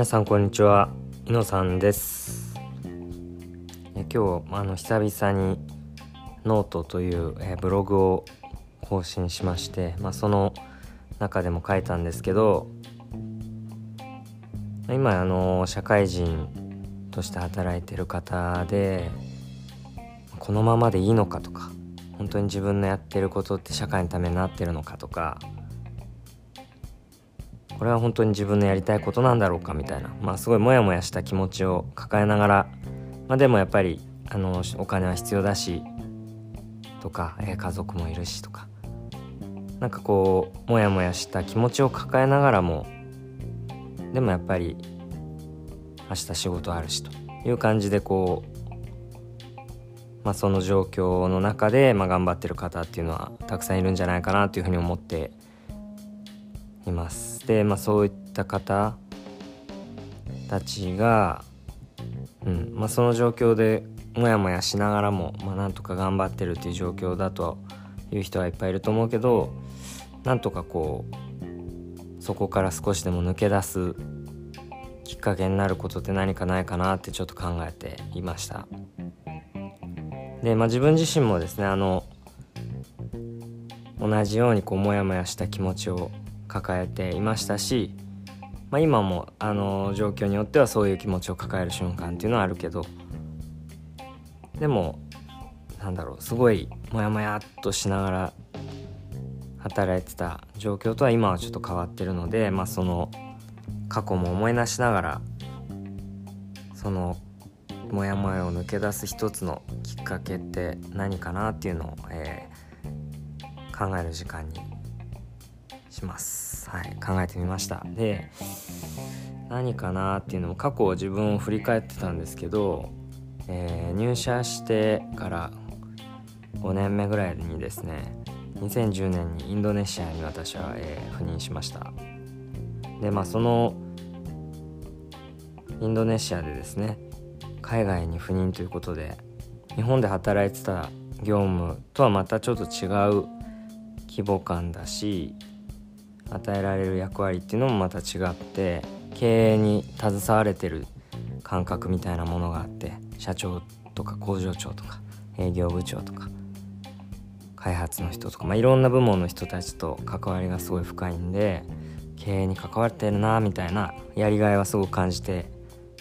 皆さんこんにちは。井野さんです。え今日あの久々にノートというえブログを更新しまして、まあ、その中でも書いたんですけど今あの社会人として働いてる方でこのままでいいのかとか本当に自分のやってることって社会のためになってるのかとかこれは本当に自分のやりたいことなんだろうかみたいな。まあすごいモヤモヤした気持ちを抱えながら。まあでもやっぱりあのお金は必要だしとか、え、家族もいるしとか。なんかこうモヤモヤした気持ちを抱えながらもでもやっぱり明日仕事あるしという感じでこう、まあ、その状況の中で、まあ、頑張ってる方っていうのはたくさんいるんじゃないかなというふうに思っています。で、まあ、そういった方たちが、うんまあ、その状況でモヤモヤしながらも、まあ、なんとか頑張ってるっていう状況だという人はいっぱいいると思うけどなんとかこうそこから少しでも抜け出すきっかけになることって何かないかなってちょっと考えていましたで、まあ、自分自身もですねあの同じようにこうモヤモヤした気持ちを抱えていましたし、まあ、今もあの状況によってはそういう気持ちを抱える瞬間っていうのはあるけどでもなんだろうすごいモヤモヤっとしながら働いてた状況とは今はちょっと変わってるので、まあ、その過去も思い出しながらそのモヤモヤを抜け出す一つのきっかけって何かなっていうのを、えー、考える時間にします。はい考えてみました。で何かなっていうのも過去自分を振り返ってたんですけど、えー、入社してから5年目ぐらいにですね2010年にインドネシアに私は、えー、赴任しました。でまあそのインドネシアでですね海外に赴任ということで日本で働いてた業務とはまたちょっと違う規模感だし与えられる役割っていうのもまた違って経営に携われてる感覚みたいなものがあって社長とか工場長とか営業部長とか開発の人とか、まあ、いろんな部門の人たちと関わりがすごい深いんで経営に関わってるなみたいなやりがいはすごく感じて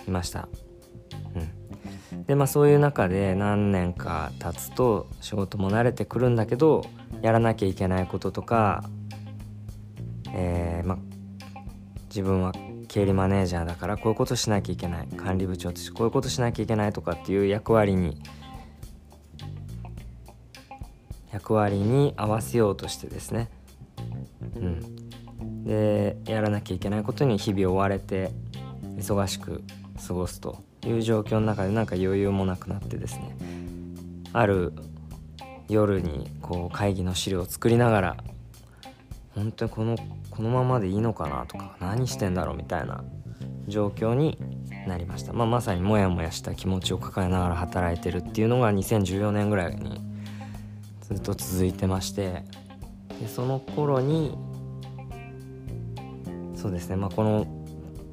いました。うん、でまあそういう中で何年か経つと仕事も慣れてくるんだけどやらなきゃいけないこととかえー、ま自分は経理マネージャーだからこういうことしなきゃいけない。管理部長としてこういうことしなきゃいけないとかっていう役割に役割に合わせようとしてですね。うん。でやらなきゃいけないことに日々追われて忙しく過ごすという状況の中でなんか余裕もなくなってですね。ある夜にこう会議の資料を作りながら本当にこのこのままでいいのかなとか何してんだろうみたいな状況になりました、まあ、まさにモヤモヤした気持ちを抱えながら働いてるっていうのが2014年ぐらいにずっと続いてましてでその頃にそうですね、まあ、この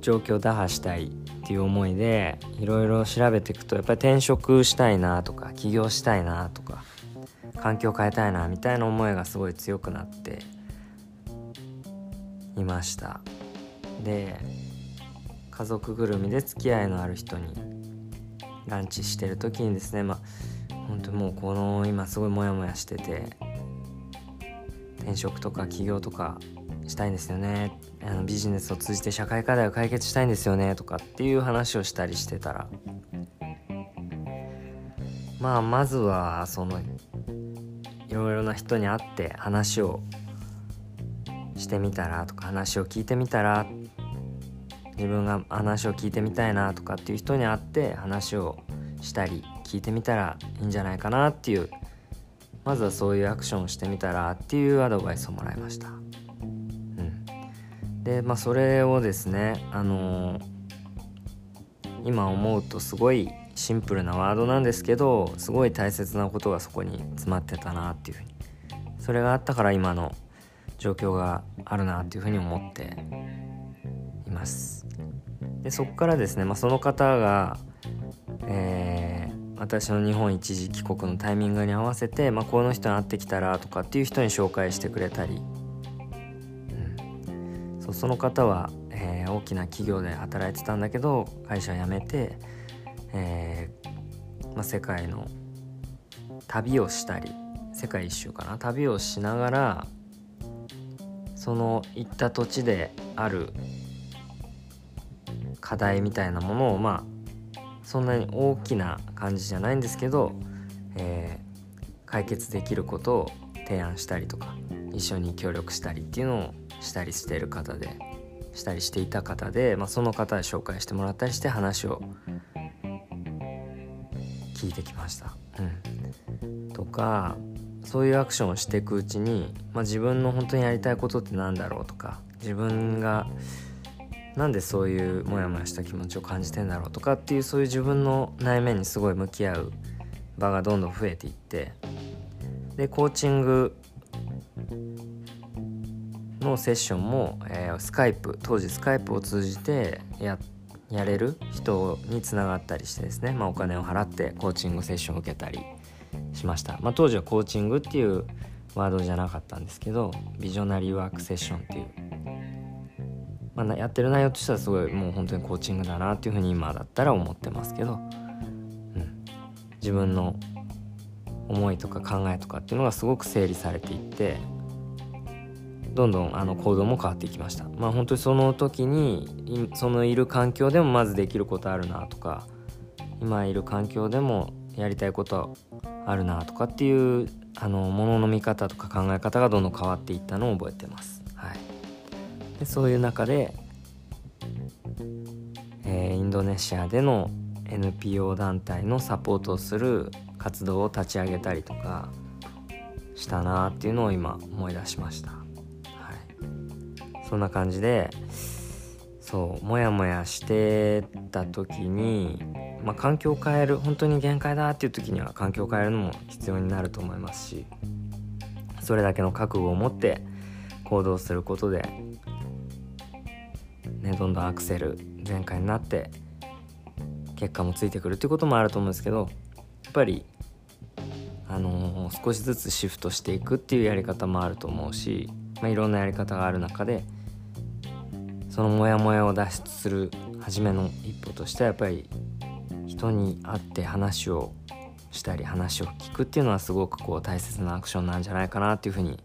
状況を打破したいっていう思いでいろいろ調べていくとやっぱり転職したいなとか起業したいなとか環境を変えたいなみたいな思いがすごい強くなっていました。で家族ぐるみで付き合いのある人にランチしてる時にですねまあ本当もうこの今すごいモヤモヤしてて転職とか起業とかしたいんですよね。あのビジネスを通じて社会課題を解決したいんですよねとかっていう話をしたりしてたらまあまずはそのいろいろな人に会って話をしてみたらとか話を聞いてみたら自分が話を聞いてみたいなとかっていう人に会って話をしたり聞いてみたらいいんじゃないかなっていうまずはそういうアクションをしてみたらっていうアドバイスをもらいました。うん、でまあそれをですねあのー、今思うとすごいシンプルなワードなんですけどすごい大切なことがそこに詰まってたなっていうふうにそれがあったから今の状況があるなっていうふうに思っています。でそこからですね、まあ、その方が、えー、私の日本一時帰国のタイミングに合わせて、まあ、この人に会ってきたらとかっていう人に紹介してくれたり、うん、そうその方は、えー、大きな企業で働いてたんだけど会社辞めて、えーまあ、世界の旅をしたり世界一周かな旅をしながらその行った土地である課題みたいなものをまあそんなに大きな感じじゃないんですけど、えー、解決できることを提案したりとか一緒に協力したりっていうのをしたりしてる方でしたりしていた方で、まあ、その方で紹介してもらったりして話を聞いてきました。うん、とかそういうアクションをしていくうちに、まあ、自分の本当にやりたいことって何だろうとか自分がなんでそういうモヤモヤした気持ちを感じてんだろうとかっていうそういう自分の内面にすごい向き合う場がどんどん増えていってでコーチングのセッションも、えー、スカイプ当時スカイプを通じてややれる人につながったりしてですね、まあ、お金を払ってコーチングセッションを受けたり。しました、まあ、当時はコーチングっていうワードじゃなかったんですけどビジョナリーワークセッションっていう、まあ、やってる内容としてはすごいもう本当にコーチングだなっていうふうに今だったら思ってますけど、うん、自分の思いとか考えとかっていうのがすごく整理されていってどんどんあの行動も変わっていきました。まあ本当にその時にそのいる環境でもまずできることあるなとか今いる環境でもやりたいことあるなとかっていうあのものの見方とか考え方がどんどん変わっていったのを覚えてます。はい、でそういう中で、えー、インドネシアでの NPO 団体のサポートをする活動を立ち上げたりとかしたなっていうのを今思い出しました。はい、そんな感じでそうモヤモヤしてた時にまあ、環境を変える本当に限界だっていう時には環境を変えるのも必要になると思いますしそれだけの覚悟を持って行動することで、ね、どんどんアクセル全開になって結果もついてくるっていうこともあると思うんですけどやっぱり、あのー、少しずつシフトしていくっていうやり方もあると思うし、まあ、いろんなやり方がある中でそのモヤモヤを脱出する初めの一歩としてはやっぱり人に会って話をしたり話を聞くっていうのはすごくこう大切なアクションなんじゃないかなっていうふうに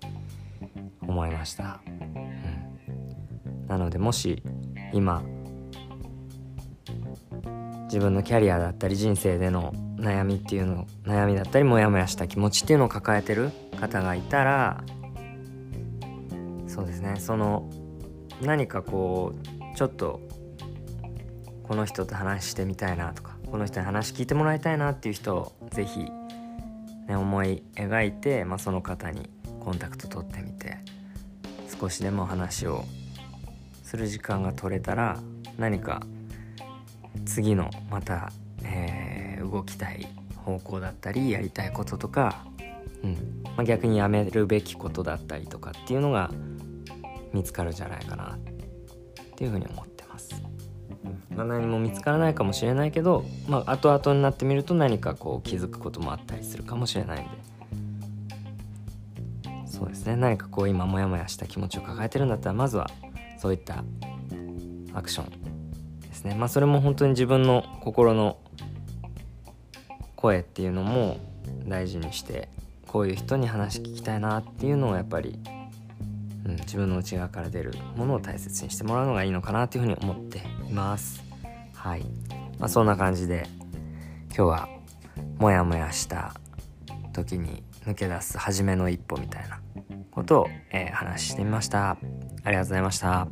思いました、うん、なのでもし今自分のキャリアだったり人生での悩みっていうの悩みだったりモヤモヤした気持ちっていうのを抱えてる方がいたらそうですね。その何かこうちょっとこの人と話してみたいなとかこの人に話聞いてもらいたいなっていう人を是非、ね、思い描いて、まあ、その方にコンタクト取ってみて少しでも話をする時間が取れたら何か次のまた、えー、動きたい方向だったりやりたいこととか、うんまあ、逆にやめるべきことだったりとかっていうのが見つかるんじゃないかなっていうふうに思ってます。まあ、何も見つからないかもしれないけど、まあ、後々になってみると何かこう気づくこともあったりするかもしれないんで。そうですね。何かこう今モヤモヤした気持ちを抱えてるんだったらまずはそういったアクションですね。まあそれも本当に自分の心の声っていうのも大事にしてこういう人に話聞きたいなっていうのをやっぱり、うん、自分の内側から出るものを大切にしてもらうのがいいのかなっていうふうに思っています。はい。まあ、そんな感じで今日はモヤモヤした時に抜け出す初めの一歩みたいなことを、えー、話してみました。ありがとうございました。